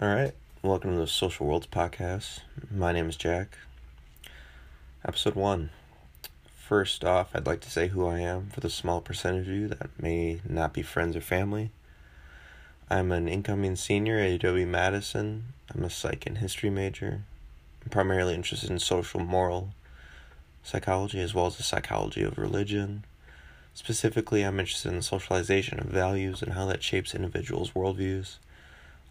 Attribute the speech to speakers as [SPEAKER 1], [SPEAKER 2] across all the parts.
[SPEAKER 1] All right. Welcome to the Social Worlds podcast. My name is Jack. Episode 1. First off, I'd like to say who I am for the small percentage of you that may not be friends or family. I'm an incoming senior at UW Madison. I'm a psych and history major. I'm primarily interested in social moral psychology as well as the psychology of religion. Specifically, I'm interested in socialization of values and how that shapes individuals' worldviews.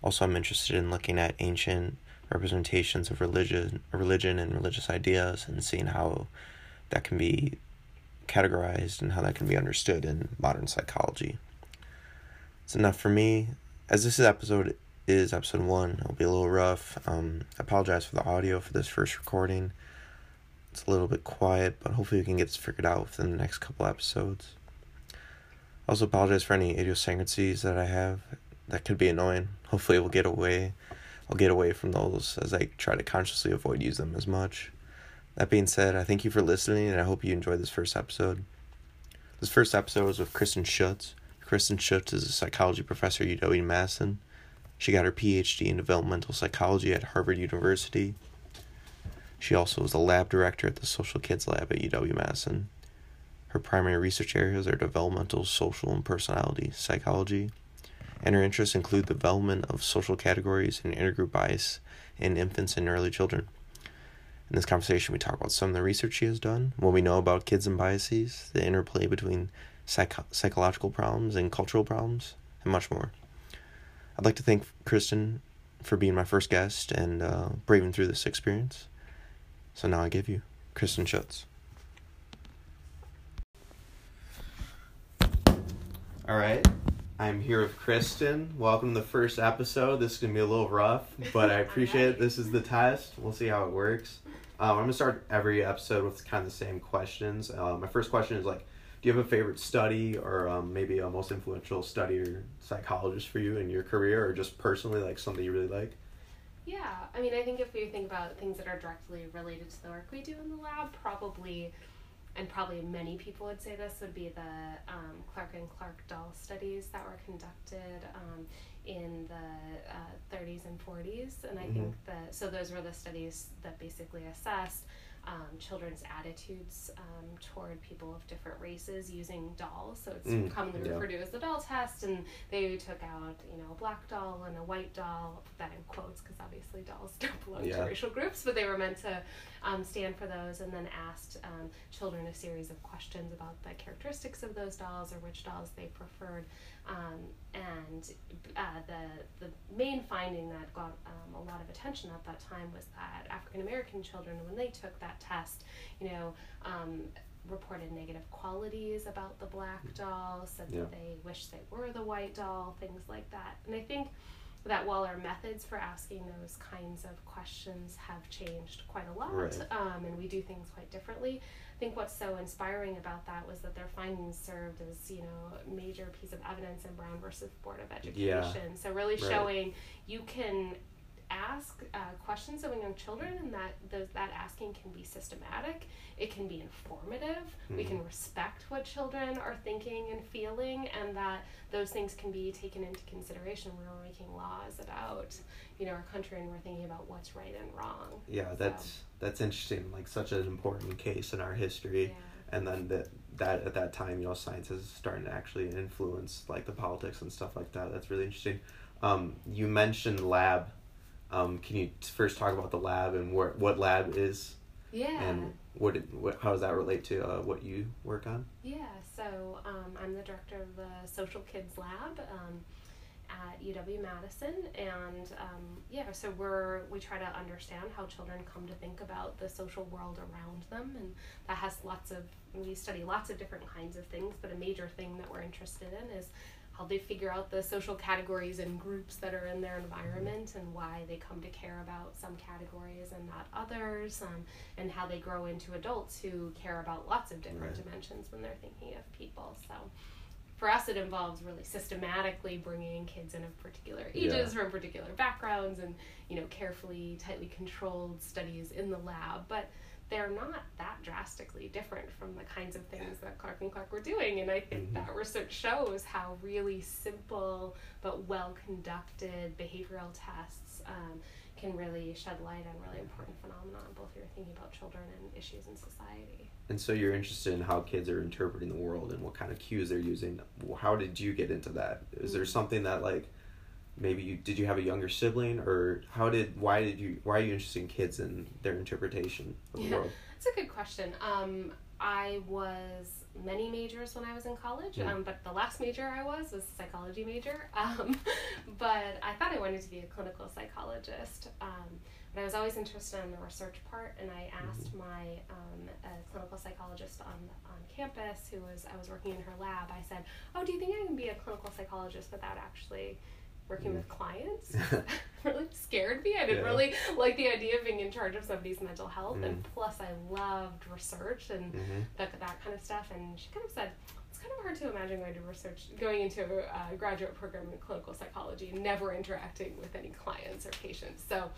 [SPEAKER 1] Also, I'm interested in looking at ancient representations of religion, religion and religious ideas, and seeing how that can be categorized and how that can be understood in modern psychology. It's enough for me. As this is episode is episode one, it'll be a little rough. Um, I apologize for the audio for this first recording. It's a little bit quiet, but hopefully we can get this figured out within the next couple episodes. I also apologize for any idiosyncrasies that I have that could be annoying. Hopefully we'll get away I'll get away from those as I try to consciously avoid use them as much. That being said, I thank you for listening and I hope you enjoyed this first episode. This first episode was with Kristin Shutts. Kristin Shutts is a psychology professor at UW Madison. She got her PhD in developmental psychology at Harvard University. She also is a lab director at the Social Kids Lab at UW Madison. Her primary research areas are developmental, social, and personality psychology and her interests include the development of social categories and intergroup bias in infants and early children. In this conversation, we talk about some of the research she has done, what we know about kids and biases, the interplay between psych- psychological problems and cultural problems, and much more. I'd like to thank Kristin for being my first guest and uh, braving through this experience. So now I give you Kristin Shutts. All right. I'm here with Kristin. Welcome to the first episode. This is gonna be a little rough, but I appreciate it. This is the test. We'll see how it works. Um, I'm gonna start every episode with kind of the same questions. Uh, my first question is like, do you have a favorite study or um, maybe a most influential study or psychologist for you in your career, or just personally like something you really like?
[SPEAKER 2] Yeah, I mean, I think if we think about things that are directly related to the work we do in the lab, probably and probably many people would say this would be the um, Clark and Clark doll studies that were conducted um, in the uh, 30s and 40s, and I mm-hmm. think that so those were the studies that basically assessed um, children's attitudes um, toward people of different races using dolls. So it's mm, commonly yeah. referred to as the doll test. And they took out, you know, a black doll and a white doll. That in quotes because obviously dolls don't belong yeah. to racial groups, but they were meant to um, stand for those. And then asked um, children a series of questions about the characteristics of those dolls or which dolls they preferred. Um, and uh, the the main finding that got um, a lot of attention at that time was that African American children, when they took that test, you know, um, reported negative qualities about the black doll, said yeah. that they wish they were the white doll, things like that. And I think that while our methods for asking those kinds of questions have changed quite a lot, right. um, and we do things quite differently, think what's so inspiring about that was that their findings served as you know a major piece of evidence in Brown versus Board of Education. Yeah. So really right. showing you can ask uh, questions of young children and that those, that asking can be systematic it can be informative mm-hmm. we can respect what children are thinking and feeling and that those things can be taken into consideration when we're making laws about you know our country and we're thinking about what's right and wrong
[SPEAKER 1] yeah that's so. that's interesting like such an important case in our history yeah. and then that that at that time you know science is starting to actually influence like the politics and stuff like that that's really interesting um, you mentioned lab um, can you first talk about the lab and where, what lab is?
[SPEAKER 2] Yeah.
[SPEAKER 1] And what, it, what how does that relate to uh, what you work on?
[SPEAKER 2] Yeah, so um, I'm the director of the Social Kids Lab um, at UW Madison, and um, yeah, so we're we try to understand how children come to think about the social world around them, and that has lots of we study lots of different kinds of things, but a major thing that we're interested in is how they figure out the social categories and groups that are in their environment and why they come to care about some categories and not others, um, and how they grow into adults who care about lots of different right. dimensions when they're thinking of people. So for us, it involves really systematically bringing kids in of particular ages yeah. from particular backgrounds and, you know, carefully, tightly controlled studies in the lab. But they're not that drastically different from the kinds of things that Clark and Clark were doing. And I think
[SPEAKER 3] Mm-hmm.
[SPEAKER 2] that research shows how really simple but well conducted behavioral tests um, can really shed light on really important phenomena, both if you're thinking about children and issues in society.
[SPEAKER 1] And so you're interested in how kids are interpreting the world and what kind of cues they're using. How did you get into that? Is there
[SPEAKER 2] Mm.
[SPEAKER 1] something that like maybe you did you have a younger sibling or how did why did you why are you interested in kids and their interpretation of the
[SPEAKER 2] Yeah.
[SPEAKER 1] world?
[SPEAKER 2] That's a good question. Um, I was many majors when I was in college,
[SPEAKER 1] Mm.
[SPEAKER 2] um, but the last major I was was a psychology major. Um, but I thought I wanted to be a clinical psychologist. Um, but I was always interested in the research part, and I asked my um, a clinical psychologist on on campus, who was I was working in her lab. I said, "Oh, do you think I can be a clinical psychologist without actually?" Working with clients really scared me. I didn't
[SPEAKER 1] Yeah.
[SPEAKER 2] really like the idea of being in charge of somebody's mental health, and
[SPEAKER 1] Mm.
[SPEAKER 2] plus I loved research and
[SPEAKER 1] hmm
[SPEAKER 2] that that kind of stuff. And she kind of said it's kind of hard to imagine going to research, going into a graduate program in clinical psychology and never interacting with any clients or patients. So.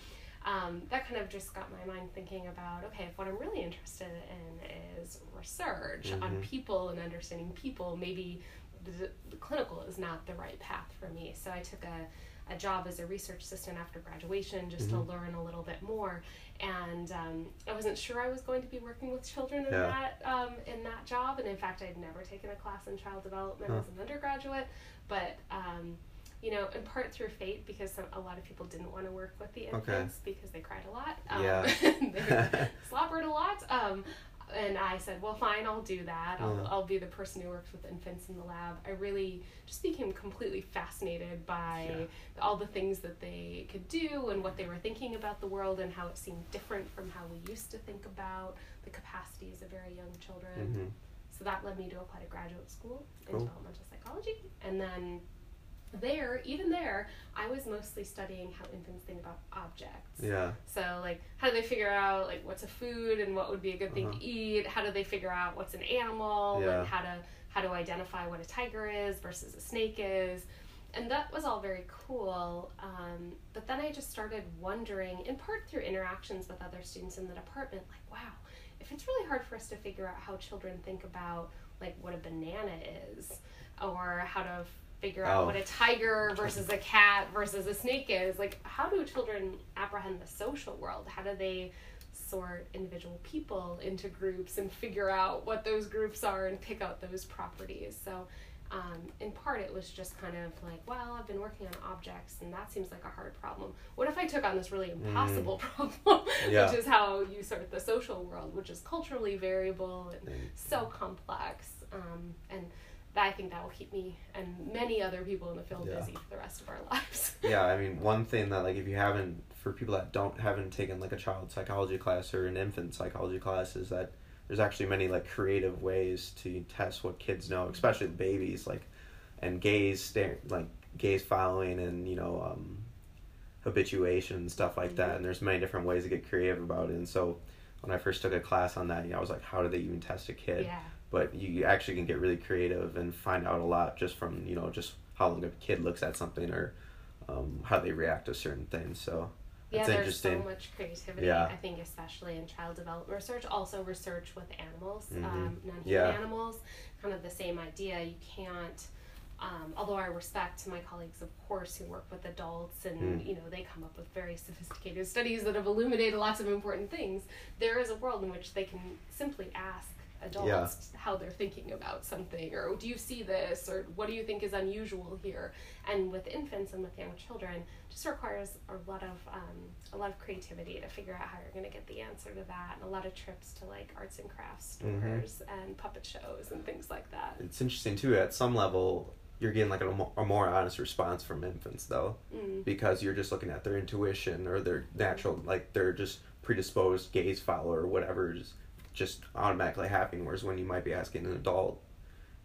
[SPEAKER 2] Um, that kind of just got my mind thinking about okay, if what I'm really interested in is research on
[SPEAKER 1] Mhm.
[SPEAKER 2] people and understanding people, maybe the, the clinical is not the right path for me. So I took a, a job as a research assistant after graduation just
[SPEAKER 1] Mhm.
[SPEAKER 2] to learn a little bit more. And um, I wasn't sure I was going to be working with children in
[SPEAKER 1] Yeah.
[SPEAKER 2] that um, in that job. And in fact, I'd never taken a class in child development
[SPEAKER 1] Huh.
[SPEAKER 2] as an undergraduate. But um, you know, in part through fate, because some, a lot of people didn't want to work with the
[SPEAKER 1] Okay.
[SPEAKER 2] infants because they cried a lot. Um,
[SPEAKER 1] Yeah.
[SPEAKER 2] they slobbered a lot. And I said, well, fine, I'll do that. I'll,
[SPEAKER 1] Yeah.
[SPEAKER 2] I'll be the person who works with infants in the lab. I really just became completely fascinated by
[SPEAKER 1] Yeah.
[SPEAKER 2] all the things that they could do and what they were thinking about the world and how it seemed different from how we used to think about the capacities of very young children.
[SPEAKER 1] hmm
[SPEAKER 2] So that led me to apply to graduate school in
[SPEAKER 1] Cool.
[SPEAKER 2] developmental psychology. And then there, even there, I was mostly studying how infants think about objects.
[SPEAKER 1] Yeah.
[SPEAKER 2] So like how do they figure out like what's a food and what would be a good thing
[SPEAKER 1] Uh-huh.
[SPEAKER 2] to eat? How do they figure out what's an animal
[SPEAKER 1] Yeah.
[SPEAKER 2] and how to how to identify what a tiger is versus a snake is? And that was all very cool. Um, but then I just started wondering, in part through interactions with other students in the department, like, wow, if it's really hard for us to figure out how children think about like what a banana is or how to figure out
[SPEAKER 1] Oh.
[SPEAKER 2] what a tiger versus a cat versus a snake is like how do children apprehend the social world? How do they sort individual people into groups and figure out what those groups are and pick out those properties? So um, in part it was just kind of like well i've been working on objects and that seems like a hard problem. What if i took on this really impossible problem
[SPEAKER 1] Yeah.
[SPEAKER 2] which is how you sort the social world which is culturally variable and
[SPEAKER 1] And-
[SPEAKER 2] so complex um, and I think that will keep me and many other people in the field
[SPEAKER 1] Yeah.
[SPEAKER 2] busy for the rest of our lives.
[SPEAKER 1] yeah i mean one thing that like if you haven't for people that don't haven't taken like a child psychology class or an infant psychology class is that there's actually many like creative ways to test what kids know especially babies like and gaze stare like gaze following and you know um habituation and stuff like that
[SPEAKER 2] Mhm.
[SPEAKER 1] and there's many different ways to get creative about it and so when i first took a class on that you know i was like how do they even test a kid
[SPEAKER 2] yeah.
[SPEAKER 1] But you actually can get really creative and find out a lot just from you know just how long a kid looks at something or um, how they react to certain things so
[SPEAKER 2] Yeah,
[SPEAKER 1] that's
[SPEAKER 2] there's so much creativity.
[SPEAKER 1] Yeah.
[SPEAKER 2] I think, especially in child development research, also research with animals,
[SPEAKER 1] Mhm.
[SPEAKER 2] um, non-human
[SPEAKER 1] Yeah.
[SPEAKER 2] animals. Kind of the same idea. You can't. Um, although I respect my colleagues, of course, who work with adults, and
[SPEAKER 1] Mm.
[SPEAKER 2] you know they come up with very sophisticated studies that have illuminated lots of important things. There is a world in which they can simply ask adults how they're thinking about something, or do you see this, or what do you think is unusual here? And with infants and with young children, just requires a lot of um, a lot of creativity to figure out how you're going to get the answer to that, and a lot of trips to like arts and crafts
[SPEAKER 1] Mhm.
[SPEAKER 2] stores and puppet shows and things like that.
[SPEAKER 1] it's interesting too at some level you're getting like a, mo- a more honest response from infants though
[SPEAKER 2] Mm.
[SPEAKER 1] because you're just looking at their intuition or their natural like they're just predisposed gaze follower or whatever is just automatically happening whereas when you might be asking an adult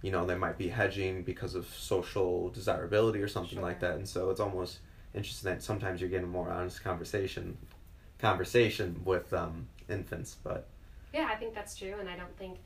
[SPEAKER 1] you know they might be hedging because of social desirability or something like that. And so it's almost interesting that sometimes you're getting a more honest conversation conversation with um, infants but
[SPEAKER 2] Yeah, I think that's true, and I don't think,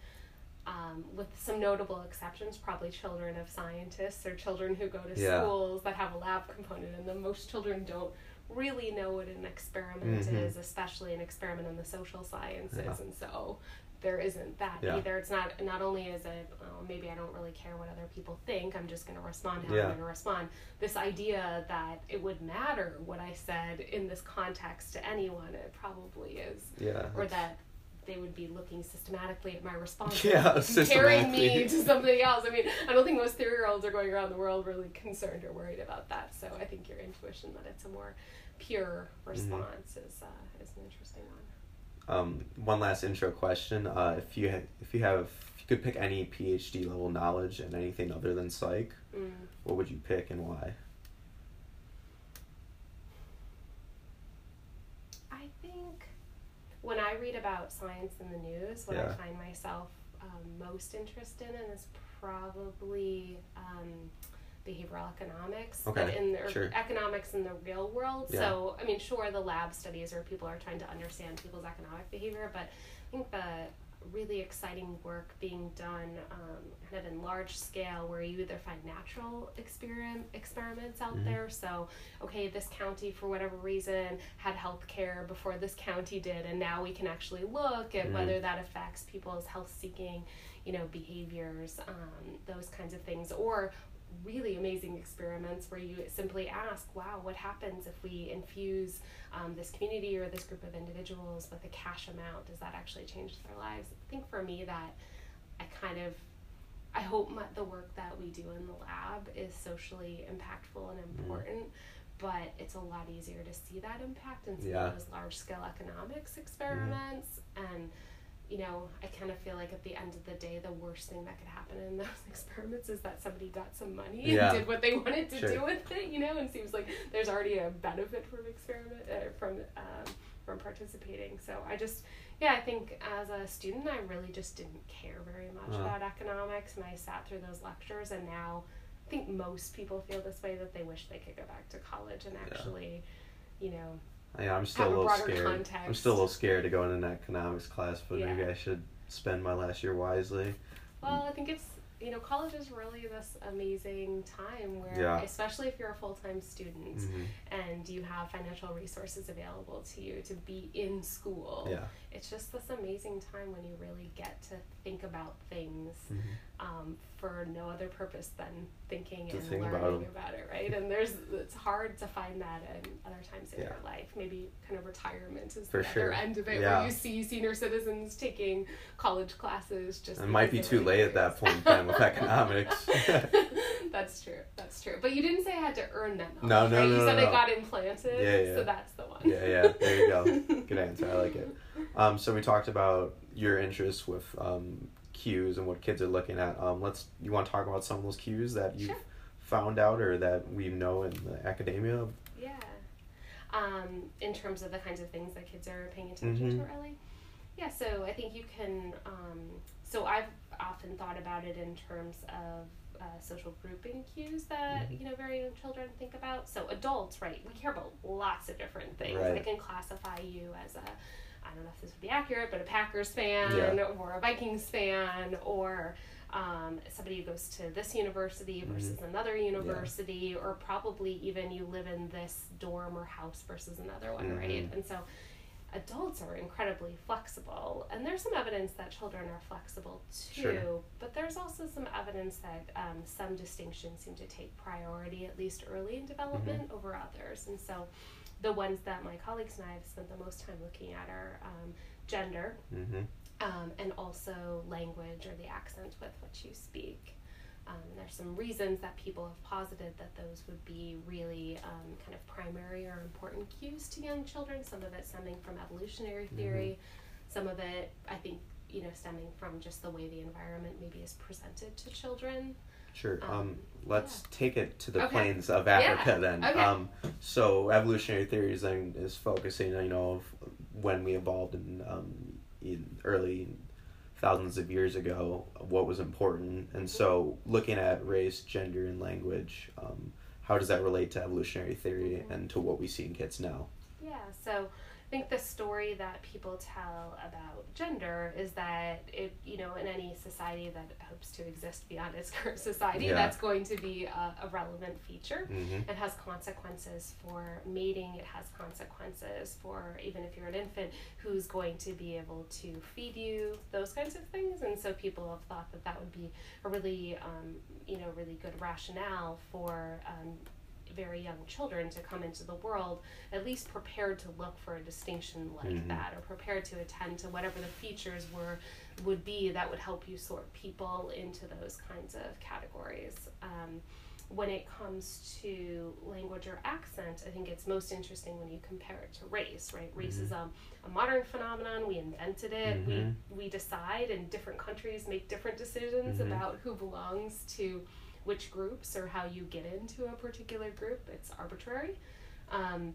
[SPEAKER 2] um, with some notable exceptions, probably children of scientists or children who go to
[SPEAKER 1] Yeah.
[SPEAKER 2] schools that have a lab component in them. Most children don't really know what an experiment
[SPEAKER 1] Mhm.
[SPEAKER 2] is, especially an experiment in the social sciences,
[SPEAKER 1] Yeah.
[SPEAKER 2] and so there isn't that
[SPEAKER 1] Yeah.
[SPEAKER 2] either. It's not not only is it oh, maybe I don't really care what other people think. I'm just going to respond how. I'm going to respond. This idea that it would matter what I said in this context to anyone, it probably is,
[SPEAKER 1] Yeah.
[SPEAKER 2] or that they would be looking systematically at my response,
[SPEAKER 1] Yeah,
[SPEAKER 2] comparing me to something else. I mean, I don't think most three year olds are going around the world really concerned or worried about that. So I think your intuition that it's a more pure
[SPEAKER 1] Mm-hmm.
[SPEAKER 2] response is uh, is an interesting one.
[SPEAKER 1] Um, one last intro question. Uh, if you ha- if you have if you could pick any PhD level knowledge and anything other than psych,
[SPEAKER 2] Mm.
[SPEAKER 1] what would you pick and why?
[SPEAKER 2] I think when I read about science in the news, what I find myself um, most interested in is probably um, behavioral economics, but
[SPEAKER 1] Okay,
[SPEAKER 2] in the,
[SPEAKER 1] sure.
[SPEAKER 2] economics in the real world.
[SPEAKER 1] Yeah.
[SPEAKER 2] So, I mean, sure, the lab studies are people are trying to understand people's economic behavior, but I think the really exciting work being done um, kind of in large scale where you either find natural experiment experiments out
[SPEAKER 1] Mhm.
[SPEAKER 2] there so okay this county for whatever reason had health care before this county did and now we can actually look at
[SPEAKER 1] Mhm.
[SPEAKER 2] whether that affects people's health seeking you know behaviors um, those kinds of things or really amazing experiments where you simply ask wow what happens if we infuse um, this community or this group of individuals with a cash amount does that actually change their lives i think for me that i kind of i hope my, the work that we do in the lab is socially impactful and
[SPEAKER 1] Mm-hmm.
[SPEAKER 2] important but it's a lot easier to see that impact in some
[SPEAKER 1] Yeah.
[SPEAKER 2] of those large scale economics experiments and you know, I kind of feel like at the end of the day, the worst thing that could happen in those experiments is that somebody got some money
[SPEAKER 1] Yeah.
[SPEAKER 2] and did what they wanted to
[SPEAKER 1] Sure.
[SPEAKER 2] do with it, you know, and seems like there's already a benefit from experiment uh, from um, from participating. So I just, yeah, I think as a student, I really just didn't care very much
[SPEAKER 1] Uh.
[SPEAKER 2] about economics, and I sat through those lectures, and now I think most people feel this way that they wish they could go back to college and
[SPEAKER 1] Yeah.
[SPEAKER 2] actually, you know,
[SPEAKER 1] Yeah, I'm still a little scared. I'm still a little scared to go into an economics class, but maybe I should spend my last year wisely.
[SPEAKER 2] Well, I think it's you know college is really this amazing time where,
[SPEAKER 1] Yeah.
[SPEAKER 2] especially if you're a full time student
[SPEAKER 1] hmm
[SPEAKER 2] and you have financial resources available to you to be in school.
[SPEAKER 1] Yeah.
[SPEAKER 2] It's just this amazing time when you really get to think about things
[SPEAKER 1] hmm
[SPEAKER 2] um, for no other purpose than thinking
[SPEAKER 1] To
[SPEAKER 2] and
[SPEAKER 1] think
[SPEAKER 2] learning
[SPEAKER 1] them.
[SPEAKER 2] about, it, right? And there's it's hard to find that in other times in
[SPEAKER 1] Yeah.
[SPEAKER 2] your life. Maybe kind of retirement is
[SPEAKER 1] For
[SPEAKER 2] the
[SPEAKER 1] sure.
[SPEAKER 2] other end of it,
[SPEAKER 1] Yeah.
[SPEAKER 2] where you see senior citizens taking college classes. Just
[SPEAKER 1] It might be too late at that point in time with economics.
[SPEAKER 2] that's true. That's true. But you didn't say I had to earn that knowledge.
[SPEAKER 1] No, no,
[SPEAKER 2] right?
[SPEAKER 1] no,
[SPEAKER 2] You
[SPEAKER 1] no,
[SPEAKER 2] said
[SPEAKER 1] no.
[SPEAKER 2] it got implanted.
[SPEAKER 1] Yeah, yeah.
[SPEAKER 2] So that's the one.
[SPEAKER 1] Yeah, yeah. There you go. Good answer. I like it. Um, so we talked about your interests with um, cues and what kids are looking at. Um, let's. You want to talk about some of those cues that you've
[SPEAKER 2] Sure.
[SPEAKER 1] found out or that we know in the academia?
[SPEAKER 2] Yeah. Um, in terms of the kinds of things that kids are paying attention
[SPEAKER 1] Mhm.
[SPEAKER 2] to early. Yeah, so I think you can. Um, so I've often thought about it in terms of uh, social grouping cues that
[SPEAKER 1] Mhm.
[SPEAKER 2] you know very young children think about. So adults, right? We care about lots of different things. I
[SPEAKER 1] Right.
[SPEAKER 2] can classify you as a I don't know if this would be accurate, but a Packers fan
[SPEAKER 1] Yeah.
[SPEAKER 2] or a Vikings fan or um, somebody who goes to this university
[SPEAKER 1] Mm-hmm.
[SPEAKER 2] versus another university, or probably even you live in this dorm or house versus another one, right?
[SPEAKER 1] Mhm.
[SPEAKER 2] And so adults are incredibly flexible, and there's some evidence that children are flexible too,
[SPEAKER 1] Sure.
[SPEAKER 2] but there's also some evidence that um, some distinctions seem to take priority, at least early in development,
[SPEAKER 1] Mm-hmm.
[SPEAKER 2] over others. And so the ones that my colleagues and I have spent the most time looking at are um, gender,
[SPEAKER 1] Mm-hmm.
[SPEAKER 2] um, and also language or the accent with which you speak. Um, there's some reasons that people have posited that those would be really um, kind of primary or important cues to young children. Some of it stemming from evolutionary theory, some of it, I think, you know, stemming from just the way the environment maybe is presented to children.
[SPEAKER 1] Sure. Um,
[SPEAKER 2] Um,
[SPEAKER 1] let's take it to the
[SPEAKER 2] Okay.
[SPEAKER 1] plains of Africa
[SPEAKER 2] Yeah.
[SPEAKER 1] then.
[SPEAKER 2] Okay.
[SPEAKER 1] Um, so evolutionary theories then is focusing, you know, of when we evolved in, um, in early thousands of years ago, what was important, and so looking at race, gender, and language, um, how does that relate to evolutionary theory
[SPEAKER 2] Mhm.
[SPEAKER 1] and to what we see in kids now?
[SPEAKER 2] Yeah, so I think the story that people tell about gender is that it, you know, in any society that hopes to exist beyond its current society,
[SPEAKER 1] Yeah.
[SPEAKER 2] that's going to be a, a relevant feature.
[SPEAKER 1] Mm-hmm.
[SPEAKER 2] It has consequences for mating. It has consequences for even if you're an infant, who's going to be able to feed you, those kinds of things. And so people have thought that that would be a really, um, you know, really good rationale for um, very young children to come into the world at least prepared to look for a distinction like
[SPEAKER 1] Mhm.
[SPEAKER 2] that or prepared to attend to whatever the features were would be that would help you sort people into those kinds of categories um, when it comes to language or accent i think it's most interesting when you compare it to race right race is a, a modern phenomenon we invented it
[SPEAKER 1] Mhm.
[SPEAKER 2] we, we decide and different countries make different decisions
[SPEAKER 1] Mhm.
[SPEAKER 2] about who belongs to which groups or how you get into a particular group. It's arbitrary. Um,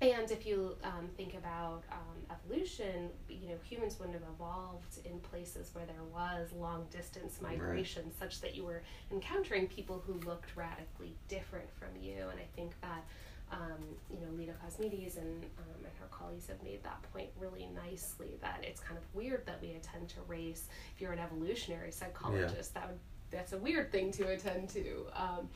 [SPEAKER 2] and if you um, think about um, evolution, you know, humans wouldn't have evolved in places where there was long distance
[SPEAKER 1] Right.
[SPEAKER 2] migration, such that you were encountering people who looked radically different from you. And I think that, um, you know, Leda Cosmides and, um, and her colleagues have made that point really nicely that it's kind of weird that we attend to race. If you're an evolutionary psychologist, that would that's a weird thing to attend to. Um,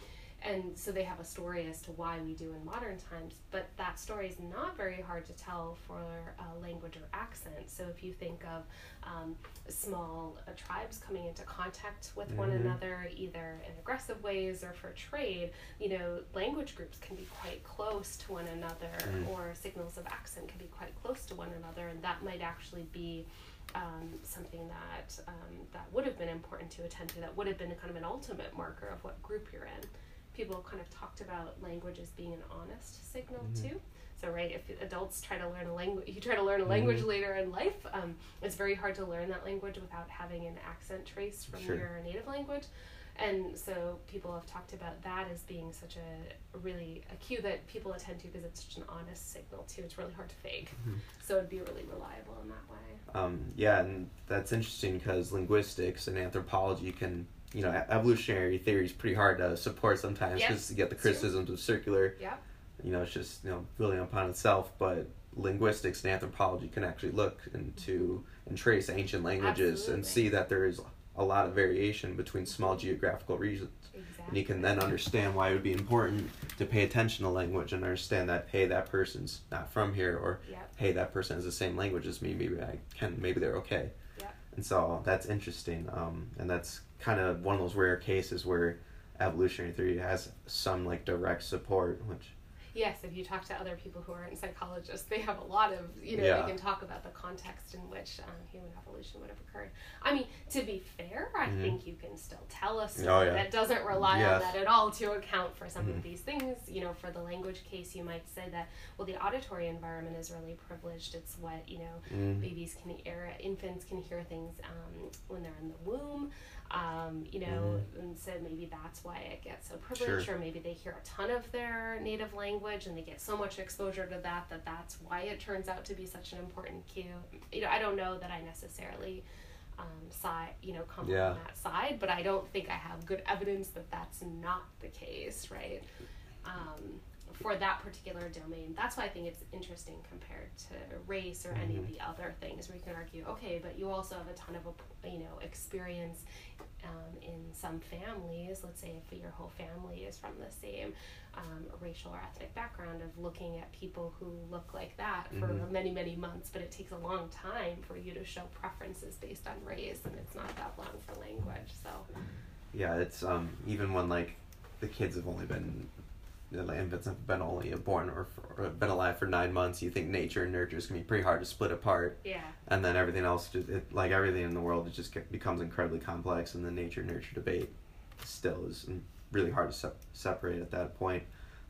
[SPEAKER 2] and so they have a story as to why we do in modern times, but that story is not very hard to tell for uh, language or accent. So if you think of um, small uh, tribes coming into contact with one
[SPEAKER 1] Mhm.
[SPEAKER 2] another, either in aggressive ways or for trade, you know, language groups can be quite close to one another,
[SPEAKER 1] Mm.
[SPEAKER 2] or signals of accent can be quite close to one another, and that might actually be um, something that um, that would have been important to attend to. That would have been kind of an ultimate marker of what group you're in. People kind of talked about language as being an honest signal
[SPEAKER 1] Mhm.
[SPEAKER 2] too. So right, if adults try to learn a language, you try to learn a language
[SPEAKER 1] Mhm.
[SPEAKER 2] later in life. Um, it's very hard to learn that language without having an accent trace from
[SPEAKER 1] Sure.
[SPEAKER 2] your native language. And so people have talked about that as being such a really a cue that people attend to because it's such an honest signal too. It's really hard to fake.
[SPEAKER 1] Mhm.
[SPEAKER 2] So it'd be really reliable in that way.
[SPEAKER 1] Um, yeah, and that's interesting because linguistics and anthropology can, you know, evolutionary theory is pretty hard to support sometimes
[SPEAKER 2] Yep,
[SPEAKER 1] because you get the criticisms of circular,
[SPEAKER 2] Yep.
[SPEAKER 1] You know, it's just, you know, building upon itself. But linguistics and anthropology can actually look into and trace ancient languages and see that there is a lot of variation between small geographical regions.
[SPEAKER 2] Exactly.
[SPEAKER 1] And you can then understand why it would be important to pay attention to language and understand that, hey, that person's not from here, or
[SPEAKER 2] Yep.
[SPEAKER 1] hey, that person has the same language as me. Maybe I can. Maybe they're okay.
[SPEAKER 2] Yeah.
[SPEAKER 1] And so that's interesting. Um, and that's kind of one of those rare cases where evolutionary theory has some like direct support, which
[SPEAKER 2] Yes, if you talk to other people who aren't psychologists, they have a lot of, you know,
[SPEAKER 1] Yeah.
[SPEAKER 2] they can talk about the context in which um, human evolution would have occurred. I mean, to be fair, I
[SPEAKER 1] Mhm.
[SPEAKER 2] think you can still tell a story
[SPEAKER 1] Oh, yeah.
[SPEAKER 2] that doesn't rely
[SPEAKER 1] Yes.
[SPEAKER 2] on that at all to account for some
[SPEAKER 1] Mhm.
[SPEAKER 2] of these things. You know, for the language case, you might say that, well, the auditory environment is really privileged. It's what, you know,
[SPEAKER 1] mm,
[SPEAKER 2] babies can hear infants can hear things um, when they're in the womb um, you know and so maybe that's why it gets so privileged
[SPEAKER 1] Mm-hmm. Sure.
[SPEAKER 2] or maybe they hear a ton of their native language and they get so much exposure to that that that's why it turns out to be such an important cue you know i don't know that i necessarily um, side you know come
[SPEAKER 1] Yeah.
[SPEAKER 2] on that side but i don't think i have good evidence that that's not the case right um, for that particular domain. That's why I think it's interesting compared to race or any of
[SPEAKER 1] Mhm.
[SPEAKER 2] the other things where you can argue, okay, but you also have a ton of you know experience um, in some families. Let's say if your whole family is from the same um, racial or ethnic background, of looking at people who look like that for
[SPEAKER 1] Mhm.
[SPEAKER 2] many many months, but it takes a long time for you to show preferences based on race, and it's not that long for language. So
[SPEAKER 1] yeah, it's um, even when like the kids have only been the infants have been only born or, or been alive for nine months. You think nature and nurture is gonna be pretty hard to split apart.
[SPEAKER 2] yeah,
[SPEAKER 1] and then everything else just it, like everything in the world it just becomes incredibly complex and the nature nurture debate still is really hard to sep- separate at that point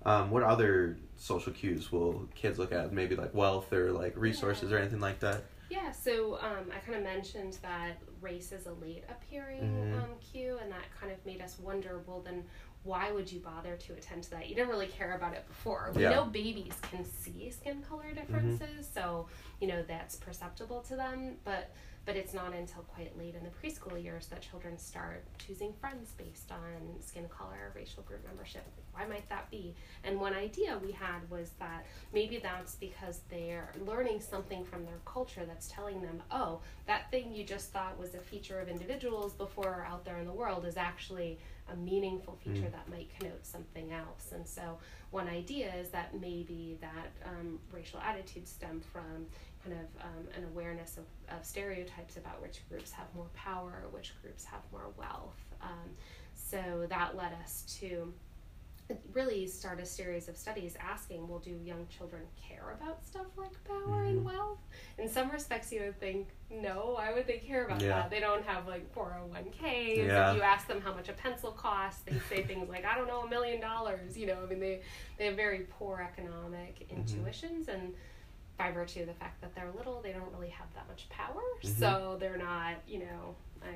[SPEAKER 1] um, what other social cues will kids look at maybe like wealth or like resources or anything like that
[SPEAKER 2] Yeah, so um, I kind of mentioned that race is a late appearing
[SPEAKER 1] Mhm.
[SPEAKER 2] um, cue, and that kind of made us wonder well, then why would you bother to attend to that? You didn't really care about it before. We
[SPEAKER 1] Yeah.
[SPEAKER 2] know babies can see skin color mm-hmm. differences, so you know that's perceptible to them, but but it's not until quite late in the preschool years that children start choosing friends based on skin color, racial group membership. Why might that be? And one idea we had was that maybe that's because they're learning something from their culture that's telling them, oh, that thing you just thought was a feature of individuals before out there in the world is actually a meaningful feature
[SPEAKER 1] Mm.
[SPEAKER 2] that might connote something else. And so, one idea is that maybe that um, racial attitudes stem from kind of um, an awareness of, of stereotypes about which groups have more power, which groups have more wealth. Um, so, that led us to really start a series of studies asking well do young children care about stuff like power and
[SPEAKER 1] Mhm.
[SPEAKER 2] wealth in some respects you would think no why would they care about
[SPEAKER 1] Yeah.
[SPEAKER 2] that they don't have like 401ks
[SPEAKER 1] Yeah.
[SPEAKER 2] if you ask them how much a pencil costs they say things like i don't know a million dollars you know i mean they they have very poor economic
[SPEAKER 1] Mhm.
[SPEAKER 2] intuitions and by virtue of the fact that they're little they don't really have that much power
[SPEAKER 1] Mhm.
[SPEAKER 2] so they're not you know I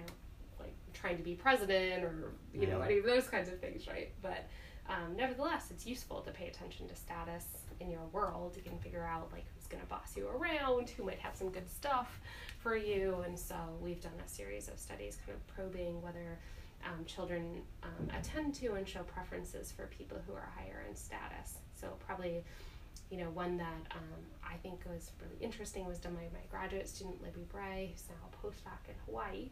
[SPEAKER 2] like trying to be president or you know any of those kinds of things right but um, nevertheless, it's useful to pay attention to status in your world. You can figure out like who's going to boss you around, who might have some good stuff for you, and so we've done a series of studies, kind of probing whether um, children um, attend to and show preferences for people who are higher in status. So probably. You know, one that um, I think was really interesting was done by my graduate student Libby Bray, who's now a postdoc in Hawaii.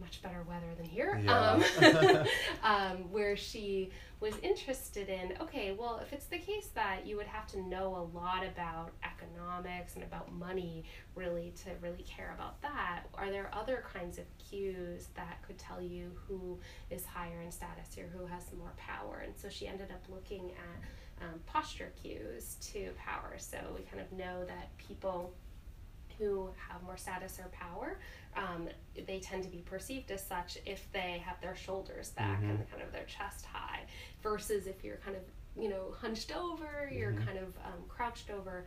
[SPEAKER 2] Much better weather than here.
[SPEAKER 1] Yeah.
[SPEAKER 2] Um, um, where she was interested in okay, well, if it's the case that you would have to know a lot about economics and about money really to really care about that, are there other kinds of cues that could tell you who is higher in status or who has more power? And so she ended up looking at um, posture cues to power. So we kind of know that people who have more status or power, um, they tend to be perceived as such if they have their shoulders back
[SPEAKER 1] Mhm.
[SPEAKER 2] and kind of their chest high, versus if you're kind of you know hunched over, you're
[SPEAKER 1] Mhm.
[SPEAKER 2] kind of um, crouched over.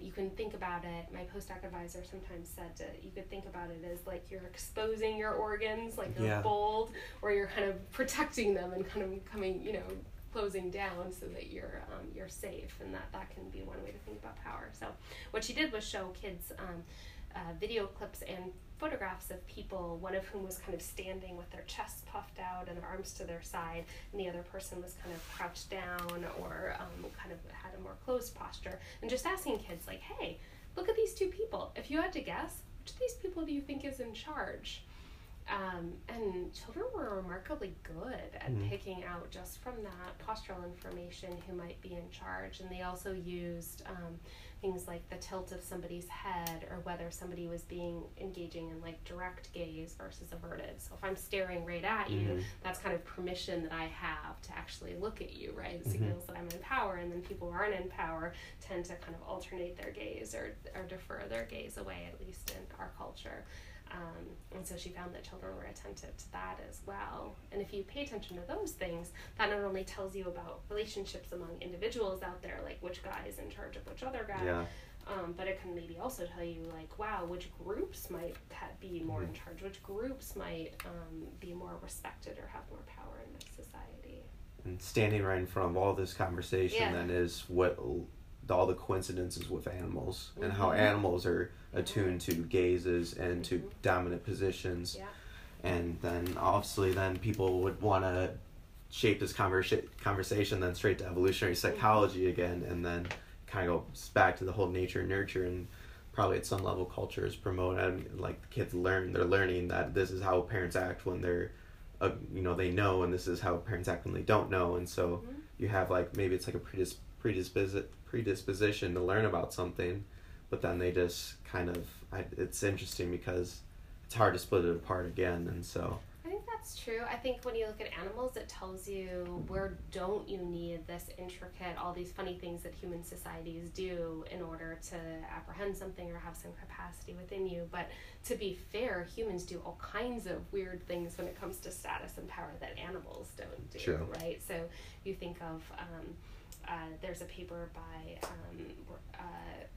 [SPEAKER 2] You can think about it. My postdoc advisor sometimes said to, you could think about it as like you're exposing your organs, like you're
[SPEAKER 1] Yeah.
[SPEAKER 2] bold, or you're kind of protecting them and kind of coming, you know, closing down so that you're um, you're safe, and that that can be one way to think about power. So what she did was show kids um, uh, video clips and photographs of people, one of whom was kind of standing with their chest puffed out and their arms to their side, and the other person was kind of crouched down or um, kind of had a more closed posture, and just asking kids like, "Hey, look at these two people. If you had to guess, which of these people do you think is in charge?" Um, and children were remarkably good at
[SPEAKER 1] Mhm.
[SPEAKER 2] picking out just from that postural information who might be in charge. And they also used um, things like the tilt of somebody's head or whether somebody was being engaging in like direct gaze versus averted. So if I'm staring right at you,
[SPEAKER 1] Mhm.
[SPEAKER 2] that's kind of permission that I have to actually look at you, right? It
[SPEAKER 1] Mhm.
[SPEAKER 2] signals that I'm in power. And then people who aren't in power tend to kind of alternate their gaze or, or defer their gaze away, at least in our culture. Um, and so she found that children were attentive to that as well. And if you pay attention to those things, that not only tells you about relationships among individuals out there, like which guy is in charge of which other guy,
[SPEAKER 1] Yeah.
[SPEAKER 2] um, but it can maybe also tell you, like, wow, which groups might be more in
[SPEAKER 1] Mhm.
[SPEAKER 2] charge, which groups might um, be more respected or have more power in this society.
[SPEAKER 1] And standing right in front of all this conversation
[SPEAKER 2] Yeah.
[SPEAKER 1] then is what all the coincidences with animals and how
[SPEAKER 2] Mhm.
[SPEAKER 1] animals are attuned to gazes and to
[SPEAKER 2] Mhm.
[SPEAKER 1] dominant positions
[SPEAKER 2] Yeah.
[SPEAKER 1] and then obviously then people would want to shape this conversa- conversation then straight to evolutionary
[SPEAKER 2] Mm-hmm.
[SPEAKER 1] psychology again and then kind of goes back to the whole nature and nurture and probably at some level culture is promoted and like the kids learn they're learning that this is how parents act when they're uh, you know they know and this is how parents act when they don't know and so
[SPEAKER 2] Mhm.
[SPEAKER 1] you have like maybe it's like a predis- predispos- predisposition to learn about something but then they just kind of I, it's interesting because it's hard to split it apart again and so
[SPEAKER 2] I think that's true. I think when you look at animals, it tells you where don't you need this intricate, all these funny things that human societies do in order to apprehend something or have some capacity within you. But to be fair, humans do all kinds of weird things when it comes to status and power that animals don't do,
[SPEAKER 1] True.
[SPEAKER 2] right? So you think of. Um, uh, there's a paper by um, uh,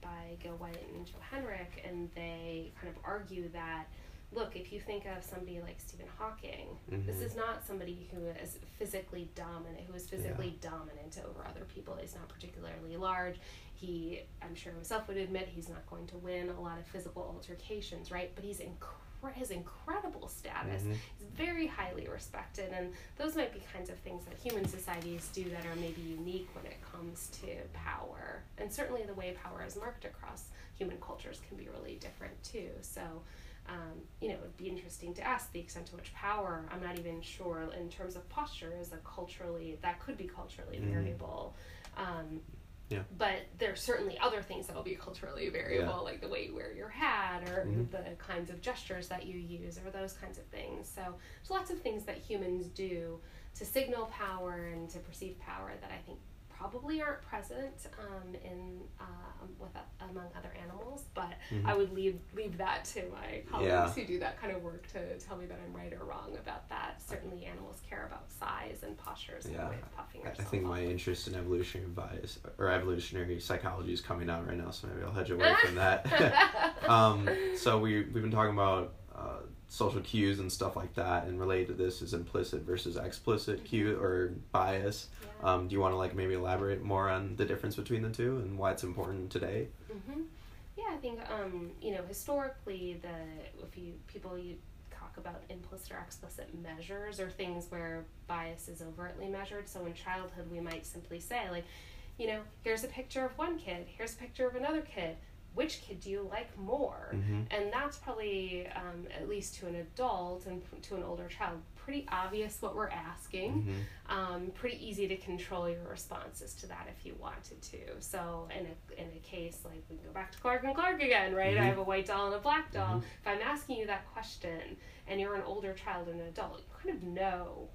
[SPEAKER 2] by Gil White and Joe Henrich, and they kind of argue that look, if you think of somebody like Stephen Hawking,
[SPEAKER 1] Mhm.
[SPEAKER 2] this is not somebody who is physically dominant, who is physically dominant over other people. He's not particularly large. He, I'm sure himself would admit, he's not going to win a lot of physical altercations, right? But he's incre- his incredible status.
[SPEAKER 1] Mhm.
[SPEAKER 2] He's very highly respected, and those might be kinds of things that human societies do that are maybe unique when it comes to power. And certainly the way power is marked across human cultures can be really different too. So, um, you know, it would be interesting to ask the extent to which power, I'm not even sure in terms of posture, is a culturally, that could be culturally
[SPEAKER 1] Mhm.
[SPEAKER 2] variable. Um,
[SPEAKER 1] Yeah.
[SPEAKER 2] But there's certainly other things that will be culturally variable,
[SPEAKER 1] Yeah.
[SPEAKER 2] like the way you wear your hat or
[SPEAKER 1] Mhm.
[SPEAKER 2] the kinds of gestures that you use or those kinds of things. So there's lots of things that humans do to signal power and to perceive power that I think probably aren't present um, in um, with uh, among other animals. But
[SPEAKER 1] Mhm.
[SPEAKER 2] I would leave leave that to my colleagues
[SPEAKER 1] Yeah.
[SPEAKER 2] who do that kind of work to tell me that I'm right or wrong about that. Certainly, animals care about size and postures and
[SPEAKER 1] Yeah.
[SPEAKER 2] the way of puffing
[SPEAKER 1] I I think my interest in evolutionary bias or evolutionary psychology is coming out right now, so maybe I'll hedge away from that. um, so we we've been talking about uh, social cues and stuff like that, and related to this is implicit versus explicit cue or bias.
[SPEAKER 2] Yeah.
[SPEAKER 1] Um, do you want to like maybe elaborate more on the difference between the two and why it's important today?
[SPEAKER 2] hmm Yeah, I think um, you know historically the if you people you talk about implicit or explicit measures or things where bias is overtly measured. So in childhood we might simply say like, you know, here's a picture of one kid, here's a picture of another kid. Which kid do you like more?
[SPEAKER 1] Mm-hmm.
[SPEAKER 2] And that's probably, um, at least to an adult and to an older child, pretty obvious what we're asking
[SPEAKER 1] Mm-hmm.
[SPEAKER 2] um, pretty easy to control your responses to that if you wanted to. So in a in a case like we can go back to Clark and Clark again, right? I
[SPEAKER 1] Mhm.
[SPEAKER 2] have a white doll and a black doll.
[SPEAKER 1] Mhm.
[SPEAKER 2] If I'm asking you that question and you're an older child and an adult, you kind of know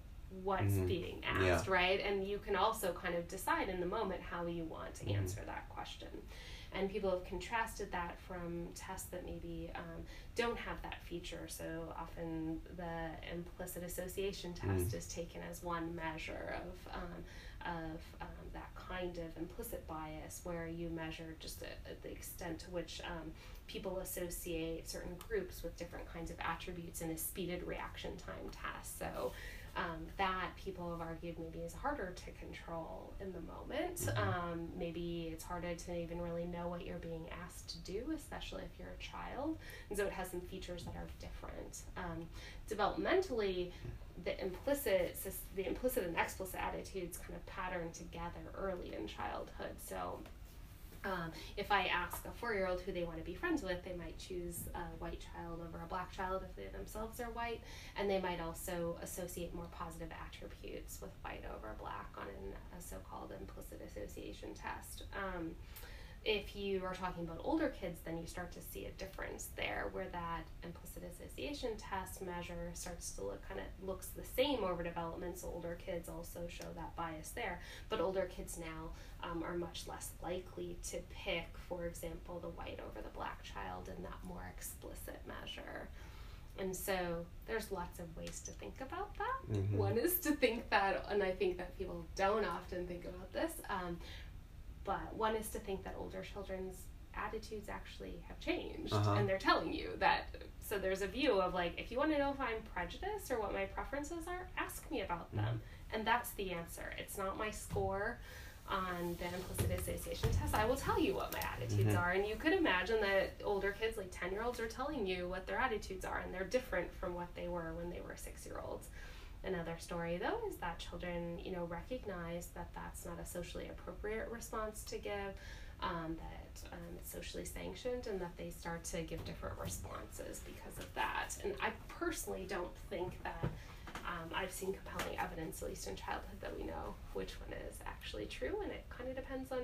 [SPEAKER 2] what's
[SPEAKER 1] Mhm.
[SPEAKER 2] being
[SPEAKER 1] Yeah.
[SPEAKER 2] asked, right? And you can also kind of decide in the moment how you want to
[SPEAKER 1] Mhm.
[SPEAKER 2] answer that question. And people have contrasted that from tests that maybe um, don't have that feature. So often the implicit association test
[SPEAKER 1] Mm.
[SPEAKER 2] is taken as one measure of um, of um, that kind of implicit bias, where you measure just the, the extent to which um, people associate certain groups with different kinds of attributes in a speeded reaction time test. So um, that people have argued maybe is harder to control in the moment.
[SPEAKER 1] Mhm.
[SPEAKER 2] Um, maybe it's harder to even really know what you're being asked to do, especially if you're a child. And so it has some features that are different. Um, developmentally, the implicit the implicit and explicit attitudes kind of pattern together early in childhood. So um, if I ask a four year old who they want to be friends with, they might choose a white child over a black child if they themselves are white, and they might also associate more positive attributes with white over black on an, a so called implicit association test. Um, if you are talking about older kids, then you start to see a difference there where that implicit association test measure starts to look kind of looks the same over development. So older kids also show that bias there, but older kids now um, are much less likely to pick, for example, the white over the black child in that more explicit measure. And so there's lots of ways to think about that.
[SPEAKER 1] Mhm.
[SPEAKER 2] One is to think that, and I think that people don't often think about this, um, but one is to think that older children's attitudes actually have changed
[SPEAKER 1] Uh-huh.
[SPEAKER 2] and they're telling you that. So there's a view of like, if you want to know if I'm prejudiced or what my preferences are, ask me about them. And that's the answer. It's not my score on the implicit association test. I will tell you what my attitudes
[SPEAKER 1] Mhm.
[SPEAKER 2] are. And you could imagine that older kids, like 10 year olds, are telling you what their attitudes are, and they're different from what they were when they were six year olds. Another story, though, is that children, you know, recognize that that's not a socially appropriate response to give, um, that um, it's socially sanctioned, and that they start to give different responses because of that. And I personally don't think that um, I've seen compelling evidence, at least in childhood, that we know which one is actually true, and it kind of depends on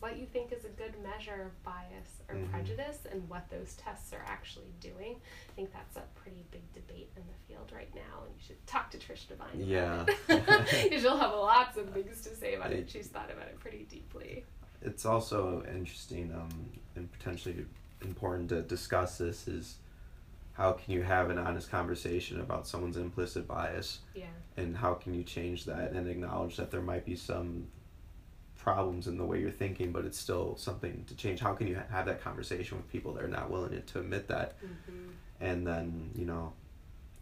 [SPEAKER 2] what you think is a good measure of bias or
[SPEAKER 1] Mhm.
[SPEAKER 2] prejudice and what those tests are actually doing. I think that's a pretty big debate in the field right now, and you should talk to Trish Devine
[SPEAKER 1] Yeah.
[SPEAKER 2] about it. She'll have lots of things to say about it. She's thought about it pretty deeply.
[SPEAKER 1] It's also interesting um, and potentially important to discuss this is how can you have an honest conversation about someone's implicit bias
[SPEAKER 2] Yeah.
[SPEAKER 1] and how can you change that and acknowledge that there might be some problems in the way you're thinking, but it's still something to change. How can you ha- have that conversation with people that are not willing to admit that?
[SPEAKER 2] Mm-hmm.
[SPEAKER 1] And then, you know,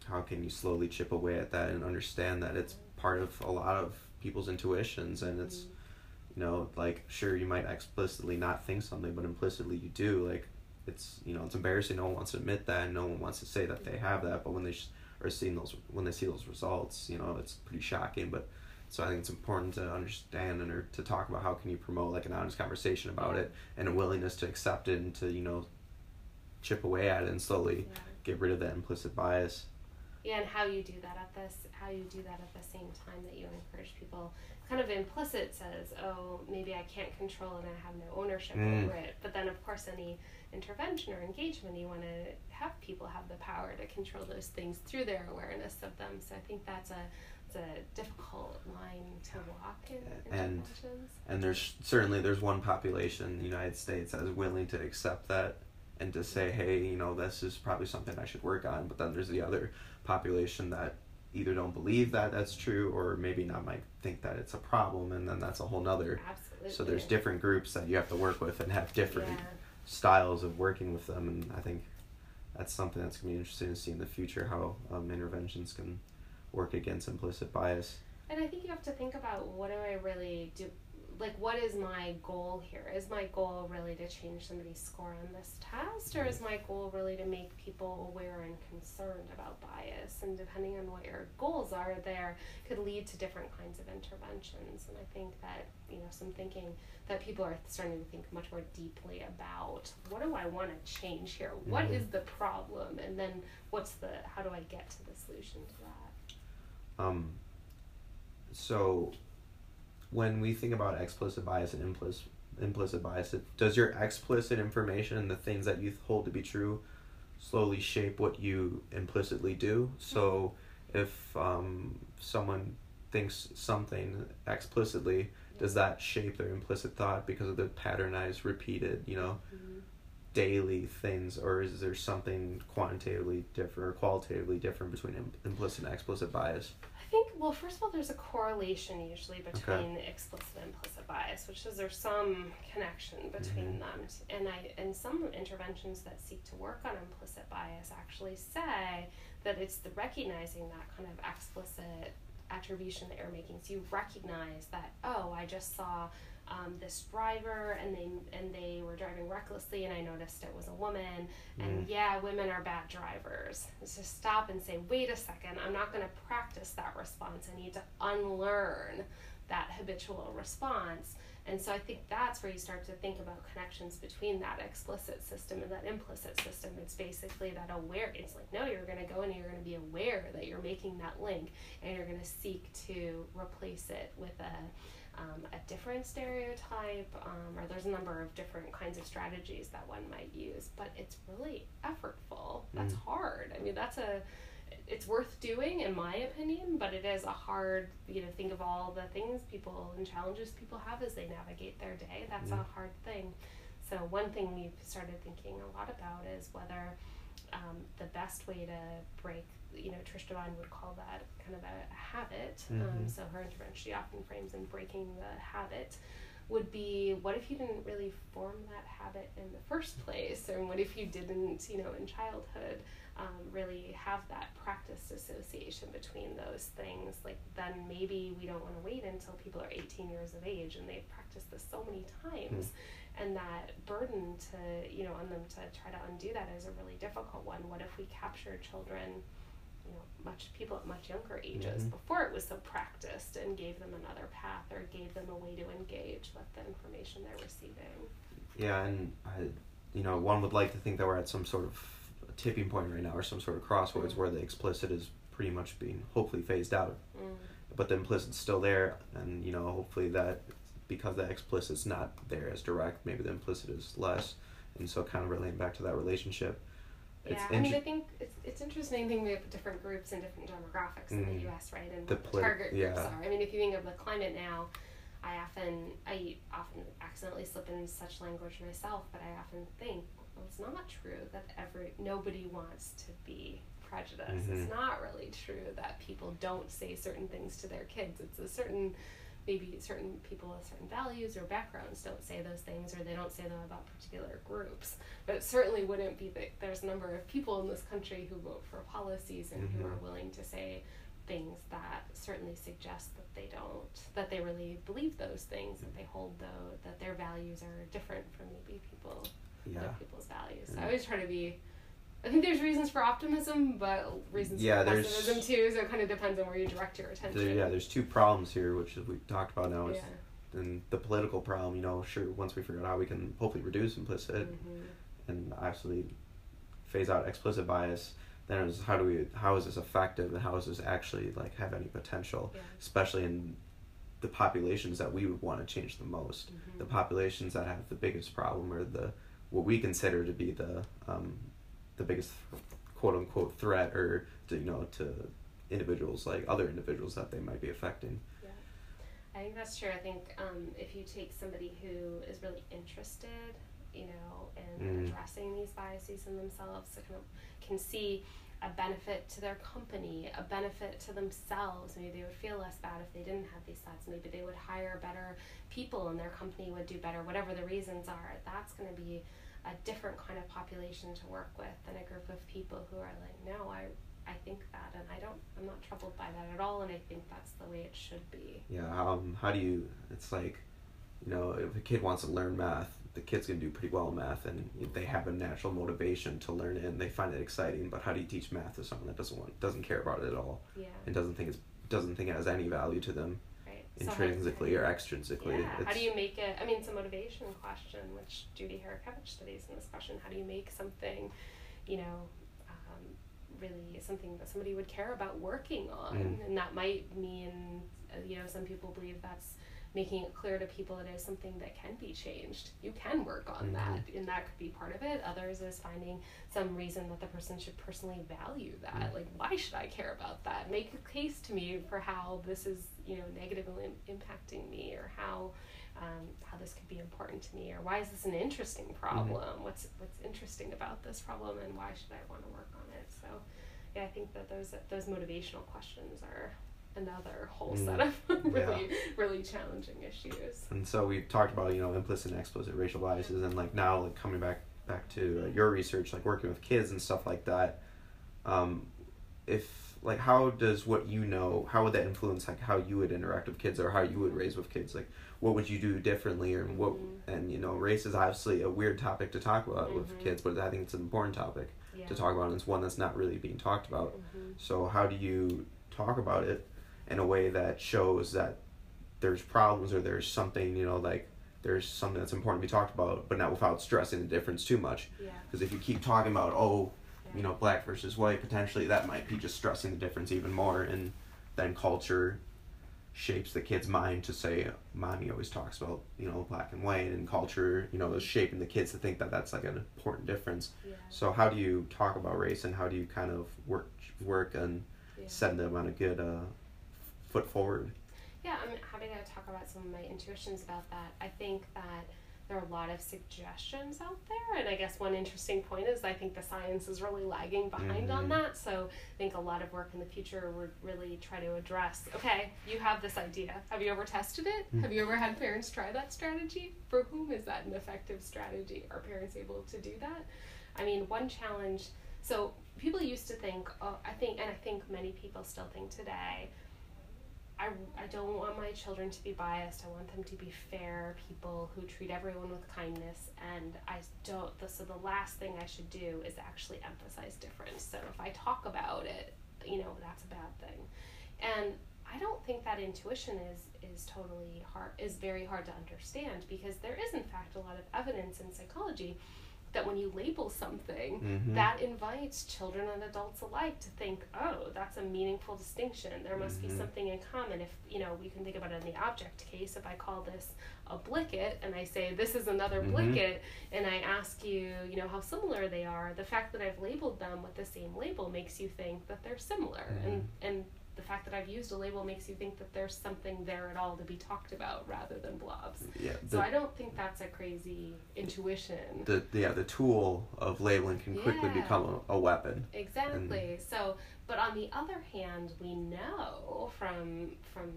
[SPEAKER 1] how can you slowly chip away at that and understand that it's part of a lot of people's intuitions and it's, you know, like, sure, you might explicitly not think something, but implicitly you do. Like, it's, you know, it's embarrassing. No one wants to admit that and no one wants to say that they have that. But when they sh- are seeing those, when they see those results, you know, it's pretty shocking. But so I think it's important to understand and or to talk about how can you promote like an honest conversation about it and a willingness to accept it and to you know chip away at it and slowly
[SPEAKER 2] Yeah.
[SPEAKER 1] get rid of that implicit bias.
[SPEAKER 2] Yeah, and how you do that at this, how you do that at the same time that you encourage people. Kind of implicit says, oh, maybe I can't control it and I have no ownership
[SPEAKER 1] Mm.
[SPEAKER 2] over it. But then, of course, any intervention or engagement, you want to have people have the power to control those things through their awareness of them. So I think that's a it's a difficult line to walk in
[SPEAKER 1] And-
[SPEAKER 2] interventions.
[SPEAKER 1] And there's certainly there's one population in the United States that is willing to accept that and to say, hey, you know, this is probably something I should work on. But then there's the other population that either don't believe that that's true or maybe not might think that it's a problem and then that's a whole nother
[SPEAKER 2] Absolutely.
[SPEAKER 1] so there's different groups that you have to work with and have different
[SPEAKER 2] Yeah.
[SPEAKER 1] styles of working with them and i think that's something that's going to be interesting to see in the future how um, interventions can work against implicit bias
[SPEAKER 2] And I think you have to think about what do I really do? Like, what is my goal here? Is my goal really to change somebody's score on this test, or is my goal really to make people aware and concerned about bias? And depending on what your goals are, there could lead to different kinds of interventions. And I think that, you know, some thinking that people are starting to think much more deeply about what do I want to change here? What
[SPEAKER 1] Mhm.
[SPEAKER 2] is the problem? And then what's the, how do I get to the solution to that?
[SPEAKER 1] Um, so when we think about explicit bias and implicit implicit bias it, does your explicit information and the things that you hold to be true slowly shape what you implicitly do so if um, someone thinks something explicitly does that shape their implicit thought because of the patternized repeated you know
[SPEAKER 2] Mhm.
[SPEAKER 1] Daily things or is there something quantitatively different or qualitatively different between Im- implicit and explicit bias
[SPEAKER 2] I think, well, first of all, there's a correlation usually between explicit and implicit bias, which is there's some connection between
[SPEAKER 1] Mhm.
[SPEAKER 2] them. And I and some interventions that seek to work on implicit bias actually say that it's the recognizing that kind of explicit attribution that you're making. So you recognize that, oh, I just saw um, this driver and they and they were driving recklessly and I noticed it was a woman and
[SPEAKER 1] Mm.
[SPEAKER 2] yeah, women are bad drivers. Just stop and say, wait a second, I'm not going to practice that response. I need to unlearn that habitual response. And so I think that's where you start to think about connections between that explicit system and that implicit system. It's basically that aware. It's like no, you're going to go and you're going to be aware that you're making that link, and you're going to seek to replace it with a um, a different stereotype, um, or there's a number of different kinds of strategies that one might use, but it's really effortful. That's
[SPEAKER 1] Mm.
[SPEAKER 2] hard. I mean, that's a, it's worth doing in my opinion, but it is a hard, you know, think of all the things people and challenges people have as they navigate their day. That's a
[SPEAKER 1] Mm.
[SPEAKER 2] hard thing. So one thing we've started thinking a lot about is whether um, the best way to break, you know, Trish Devine would call that kind of a, a habit. Um,
[SPEAKER 1] Mhm.
[SPEAKER 2] so her intervention, she often frames in breaking the habit would be what if you didn't really form that habit in the first place? And what if you didn't you know in childhood um, really have that practice association between those things? Like then maybe we don't want to wait until people are 18 years of age and they've practiced this so many times. And that burden to you know on them to try to undo that is a really difficult one. What if we capture children you know much people at much younger ages
[SPEAKER 1] Mhm.
[SPEAKER 2] before it was so practiced and gave them another path or gave them a way to engage with the information they're receiving
[SPEAKER 1] Yeah, and I, you know, one would like to think that we're at some sort of tipping point right now, or some sort of crossroads
[SPEAKER 2] Mm.
[SPEAKER 1] where the explicit is pretty much being hopefully phased out,
[SPEAKER 2] mm.
[SPEAKER 1] but the implicit's still there, and you know, hopefully that because the explicit's not there as direct, maybe the implicit is less, and so kind of relating back to that relationship.
[SPEAKER 2] Yeah, I mean, I think it's, it's interesting thing we have different groups and different demographics in
[SPEAKER 1] Mm.
[SPEAKER 2] the U.S. right, and
[SPEAKER 1] The
[SPEAKER 2] what the
[SPEAKER 1] polit-
[SPEAKER 2] target groups
[SPEAKER 1] yeah.
[SPEAKER 2] are. I mean, if you think of the climate now, I often I often accidentally slip in such language myself, but I often think, well, it's not true that every nobody wants to be prejudiced.
[SPEAKER 1] Mhm.
[SPEAKER 2] It's not really true that people don't say certain things to their kids. It's a certain maybe certain people with certain values or backgrounds don't say those things or they don't say them about particular groups. But it certainly wouldn't be that there's a number of people in this country who vote for policies and
[SPEAKER 1] Mhm.
[SPEAKER 2] who are willing to say things that certainly suggest that they don't that they really believe those things that they hold though that their values are different from maybe people
[SPEAKER 1] Yeah.
[SPEAKER 2] other people's values. So
[SPEAKER 1] Yeah.
[SPEAKER 2] I always try to be. I think there's reasons for optimism, but reasons
[SPEAKER 1] Yeah,
[SPEAKER 2] for pessimism too. So it kind of depends on where you direct your attention.
[SPEAKER 1] There, yeah, there's two problems here, which we talked about now. Is
[SPEAKER 2] Yeah.
[SPEAKER 1] and the political problem, you know, sure, once we figure out how we can hopefully reduce implicit
[SPEAKER 2] Mhm.
[SPEAKER 1] and actually phase out explicit bias, then it's how do we, how is this effective and how is this actually like have any potential,
[SPEAKER 2] Yeah.
[SPEAKER 1] especially in the populations that we would want to change the most,
[SPEAKER 2] Mhm.
[SPEAKER 1] the populations that have the biggest problem or the what we consider to be the um, the biggest quote unquote threat or to, you know to individuals like other individuals that they might be affecting.
[SPEAKER 2] Yeah. I think that's true. I think um, if you take somebody who is really interested, you know, in
[SPEAKER 1] Mm.
[SPEAKER 2] addressing these biases in themselves, so kind of can see a benefit to their company, a benefit to themselves. Maybe they would feel less bad if they didn't have these thoughts. Maybe they would hire better people and their company would do better, whatever the reasons are. That's going to be a different kind of population to work with than a group of people who are like, no, I, I think that and I don't, I'm not troubled by that at all and I think that's the way it should be.
[SPEAKER 1] Yeah, um, how do you? It's like, you know, if a kid wants to learn math, the kid's gonna do pretty well in math, and they have a natural motivation to learn it, and they find it exciting. But how do you teach math to someone that doesn't want, doesn't care about it at all,
[SPEAKER 2] Yeah.
[SPEAKER 1] and doesn't think it's doesn't think it has any value to them
[SPEAKER 2] Right. So how-
[SPEAKER 1] intrinsically or extrinsically?
[SPEAKER 2] Yeah. How do you make it? I mean, it's a motivation question, which Judy Harackiewicz studies in this question. How do you make something, you know, um, really something that somebody would care about working on?
[SPEAKER 1] Mm.
[SPEAKER 2] And that might mean, uh, you know, some people believe that's making it clear to people it is something that can be changed. You can work on
[SPEAKER 1] Mhm.
[SPEAKER 2] that, and that could be part of it. Others is finding some reason that the person should personally value that.
[SPEAKER 1] Mm.
[SPEAKER 2] Like, why should I care about that? Make a case to me for how this is, you know, negatively im- impacting me, or how um, how this could be important to me, or why is this an interesting problem? What's what's interesting about this problem, and why should I want to work on it? So, yeah, I think that those those motivational questions are another whole
[SPEAKER 1] Mm.
[SPEAKER 2] set of really really challenging issues.
[SPEAKER 1] And so we talked about you know implicit and explicit racial biases, and like now like coming back back to uh, your research, like working with kids and stuff like that. Um, if like how does what you know how would that influence like how you would interact with kids or how you would raise with kids like what would you do differently or what
[SPEAKER 2] Mhm.
[SPEAKER 1] and you know race is obviously a weird topic to talk about
[SPEAKER 2] Mhm.
[SPEAKER 1] with kids but i think it's an important topic
[SPEAKER 2] Yeah.
[SPEAKER 1] to talk about and it's one that's not really being talked about
[SPEAKER 2] Mhm.
[SPEAKER 1] so how do you talk about it in a way that shows that there's problems or there's something you know like there's something that's important to be talked about, but not without stressing the difference too much.
[SPEAKER 2] Yeah.
[SPEAKER 1] Because if you keep talking about oh,
[SPEAKER 2] yeah.
[SPEAKER 1] you know, black versus white, potentially that might be just stressing the difference even more, and then culture shapes the kid's mind to say, "Mommy always talks about you know black and white," and culture you know is shaping the kids to think that that's like an important difference.
[SPEAKER 2] Yeah.
[SPEAKER 1] So how do you talk about race and how do you kind of work work and
[SPEAKER 2] yeah.
[SPEAKER 1] setting them on a good uh, foot forward?
[SPEAKER 2] Yeah, I'm happy to talk about some of my intuitions about that. I think that there are a lot of suggestions out there, and I guess one interesting point is I think the science is really lagging behind on
[SPEAKER 1] Mhm.
[SPEAKER 2] that. So I think a lot of work in the future would really try to address okay, you have this idea. Have you ever tested it?
[SPEAKER 1] Mm.
[SPEAKER 2] Have you ever had parents try that strategy? For whom is that an effective strategy? Are parents able to do that? I mean, one challenge. So people used to think, oh, I think, and I think many people still think today, I, I don't want my children to be biased. I want them to be fair people who treat everyone with kindness. And I don't, the, so the last thing I should do is actually emphasize difference. So if I talk about it, you know, that's a bad thing. And I don't think that intuition is, is totally hard, is very hard to understand because there is, in fact, a lot of evidence in psychology that when you label something,
[SPEAKER 1] Mhm.
[SPEAKER 2] that invites children and adults alike to think, oh, that's a meaningful distinction. There must be
[SPEAKER 1] Mhm.
[SPEAKER 2] something in common. If, you know, we can think about it in the object case. If I call this a blicket and I say, this is another
[SPEAKER 1] Mhm.
[SPEAKER 2] blicket, and I ask you, you know, how similar they are, the fact that I've labeled them with the same label makes you think that they're similar. And, and the fact that I've used a label makes you think that there's something there at all to be talked about rather than blobs.
[SPEAKER 1] Yeah,
[SPEAKER 2] So I don't think that's a crazy intuition.
[SPEAKER 1] the, the yeah the tool of labeling can quickly
[SPEAKER 2] Yeah.
[SPEAKER 1] become a, a weapon.
[SPEAKER 2] Exactly. So, but on the other hand, we know from from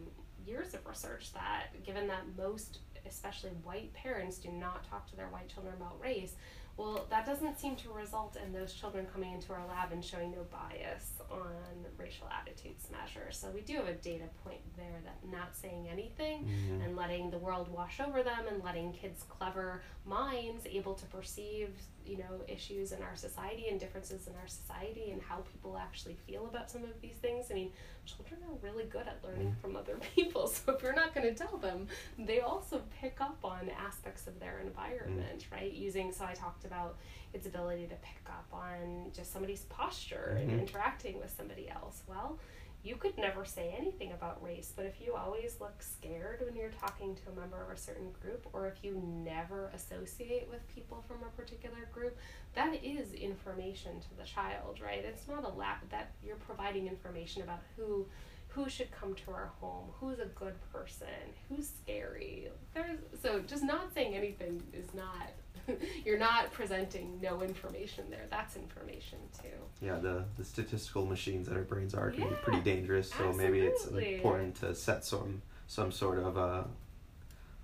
[SPEAKER 2] years of research that given that most especially white parents do not talk to their white children about race well, that doesn't seem to result in those children coming into our lab and showing no bias on racial attitudes measures. So we do have a data point there that not saying anything
[SPEAKER 1] Mhm.
[SPEAKER 2] and letting the world wash over them and letting kids' clever minds able to perceive, you know, issues in our society and differences in our society and how people actually feel about some of these things. I mean, children are really good at learning from other people. So if you're not going to tell them, they also pick up on aspects of their environment, right? Using so I talked about its ability to pick up on just somebody's posture
[SPEAKER 1] Mhm.
[SPEAKER 2] and interacting with somebody else. Well, you could never say anything about race, but if you always look scared when you're talking to a member of a certain group, or if you never associate with people from a particular group, that is information to the child, right? It's not a lab that you're providing information about who who should come to our home, who's a good person, who's scary. There's so just not saying anything is not you're not presenting no information there. That's information too.
[SPEAKER 1] Yeah, the, the statistical machines that our brains are can be pretty dangerous. So maybe it's important to set some some sort of uh,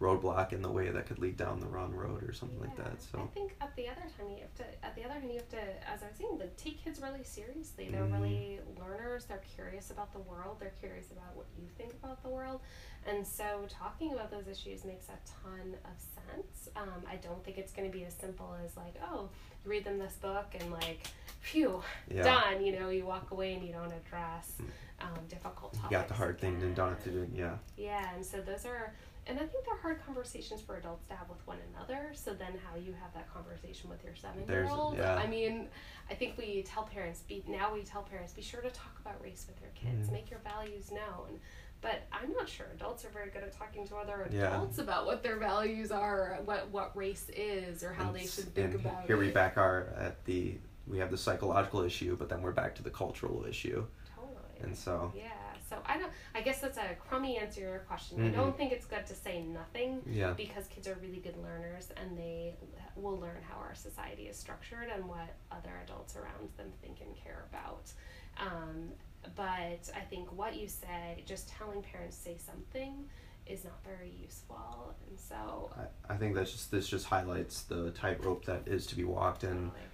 [SPEAKER 1] roadblock in the way that could lead down the wrong road or something like that. So I
[SPEAKER 2] think at the other time you have to at the other hand you have to as I was saying, like take kids really seriously. They're
[SPEAKER 1] Mhm.
[SPEAKER 2] really learners, they're curious about the world, they're curious about what you think about the world. And so talking about those issues makes a ton of sense. Um, I don't think it's gonna be as simple as like, oh, you read them this book and like, phew,
[SPEAKER 1] yeah,
[SPEAKER 2] done, you know, you walk away and you don't address um, difficult
[SPEAKER 1] you got the hard thing and don't have to do. Yeah,
[SPEAKER 2] Yeah, and so those are, and I think they're hard conversations for adults to have with one another. So then, how you have that conversation with your seven-year-old?
[SPEAKER 1] yeah.
[SPEAKER 2] I mean, I think we tell parents be now we tell parents be sure to talk about race with your kids,
[SPEAKER 1] Mhm.
[SPEAKER 2] make your values known. But I'm not sure adults are very good at talking to other
[SPEAKER 1] Yeah.
[SPEAKER 2] adults about what their values are, what what race is, or how
[SPEAKER 1] And
[SPEAKER 2] they should think about
[SPEAKER 1] here
[SPEAKER 2] it.
[SPEAKER 1] Here we back are at the we have the psychological issue, but then we're back to the cultural issue,
[SPEAKER 2] Totally.
[SPEAKER 1] and so
[SPEAKER 2] yeah. So I don't. I guess that's a crummy answer to your question.
[SPEAKER 1] Mhm.
[SPEAKER 2] I don't think it's good to say nothing
[SPEAKER 1] yeah,
[SPEAKER 2] because kids are really good learners and they will learn how our society is structured and what other adults around them think and care about. Um, but I think what you said, just telling parents say something, is not very useful. And so,
[SPEAKER 1] I, I think that's just this just highlights the tightrope that is to be walked and
[SPEAKER 2] totally.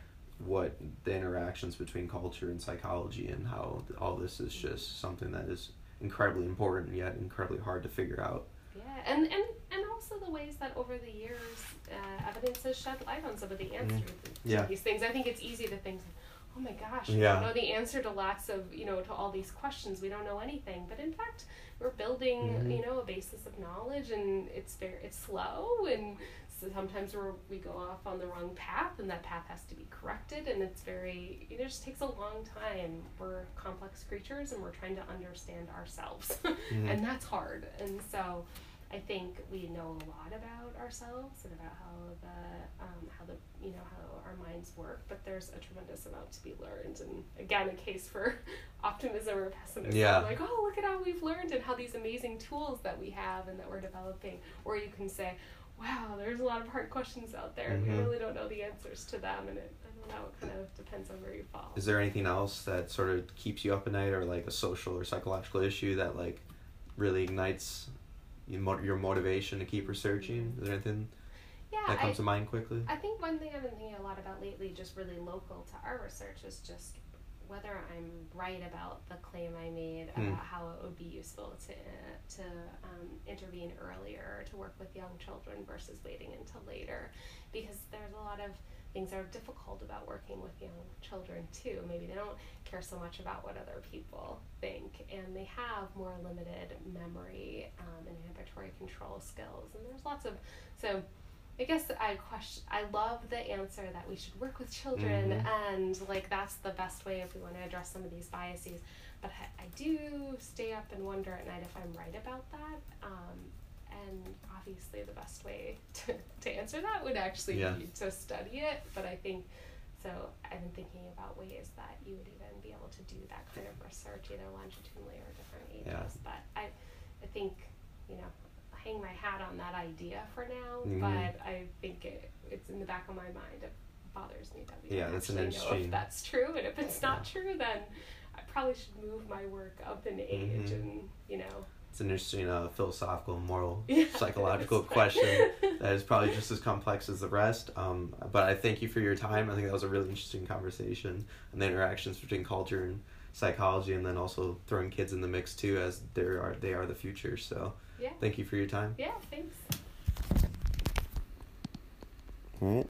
[SPEAKER 1] What the interactions between culture and psychology and how all this is just something that is incredibly important yet incredibly hard to figure out.
[SPEAKER 2] yeah, and and and also the ways that over the years uh, evidence has shed light on some of the answers to
[SPEAKER 1] Yeah.
[SPEAKER 2] these things. I think it's easy to think. Oh my gosh,
[SPEAKER 1] Yeah.
[SPEAKER 2] we don't know the answer to lots of, you know, to all these questions. We don't know anything. But in fact, we're building,
[SPEAKER 1] Mhm.
[SPEAKER 2] you know, a basis of knowledge and it's very, it's slow and so sometimes we're, we go off on the wrong path and that path has to be corrected and it's very, you know, it just takes a long time. We're complex creatures and we're trying to understand ourselves.
[SPEAKER 1] Mhm.
[SPEAKER 2] and that's hard. And so I think we know a lot about ourselves and about how the um, how the you know how our minds work, but there's a tremendous amount to be learned. And again, a case for optimism or pessimism.
[SPEAKER 1] Yeah.
[SPEAKER 2] Like, oh, look at how we've learned and how these amazing tools that we have and that we're developing. Or you can say, wow, there's a lot of hard questions out there. and We
[SPEAKER 1] mm-hmm.
[SPEAKER 2] really don't know the answers to them, and it I don't know. It kind of depends on where you fall.
[SPEAKER 1] Is there anything else that sort of keeps you up at night or like a social or psychological issue that like really ignites your motivation to keep researching? Is there anything
[SPEAKER 2] yeah,
[SPEAKER 1] that
[SPEAKER 2] I,
[SPEAKER 1] comes to mind quickly?
[SPEAKER 2] I think one thing I've been thinking a lot about lately, just really local to our research, is just whether I'm right about the claim I made
[SPEAKER 1] Hmm.
[SPEAKER 2] about how it would be useful to to um, intervene earlier, to work with young children versus waiting until later, because there's a lot of things that are difficult about working with young children too. Maybe they don't care so much about what other people think, and they have more limited memory um, and inhibitory control skills, and there's lots of so. I guess I question. I love the answer that we should work with children,
[SPEAKER 1] Mhm.
[SPEAKER 2] and like that's the best way if we want to address some of these biases. But I, I do stay up and wonder at night if I'm right about that. Um, and obviously, the best way to, to answer that would actually
[SPEAKER 1] Yeah.
[SPEAKER 2] be to study it. But I think so. I've been thinking about ways that you would even be able to do that kind of research, either longitudinally or different ages.
[SPEAKER 1] Yeah.
[SPEAKER 2] But I, I think you know hang my hat on that idea for now,
[SPEAKER 1] Mhm.
[SPEAKER 2] but I think it, it's in the back of my mind. It bothers me that we
[SPEAKER 1] Yeah,
[SPEAKER 2] don't
[SPEAKER 1] that's an
[SPEAKER 2] know if that's true, and if it's not true, then I probably should move my work up in age
[SPEAKER 1] Mhm.
[SPEAKER 2] and you know
[SPEAKER 1] it's an interesting uh, philosophical, moral,
[SPEAKER 2] Yeah,
[SPEAKER 1] psychological question that is probably just as complex as the rest. Um, but I thank you for your time. I think that was a really interesting conversation and the interactions between culture and psychology, and then also throwing kids in the mix too, as they are they are the future. So
[SPEAKER 2] Yeah.
[SPEAKER 1] thank you for your time.
[SPEAKER 2] Yeah, thanks.
[SPEAKER 3] Alright.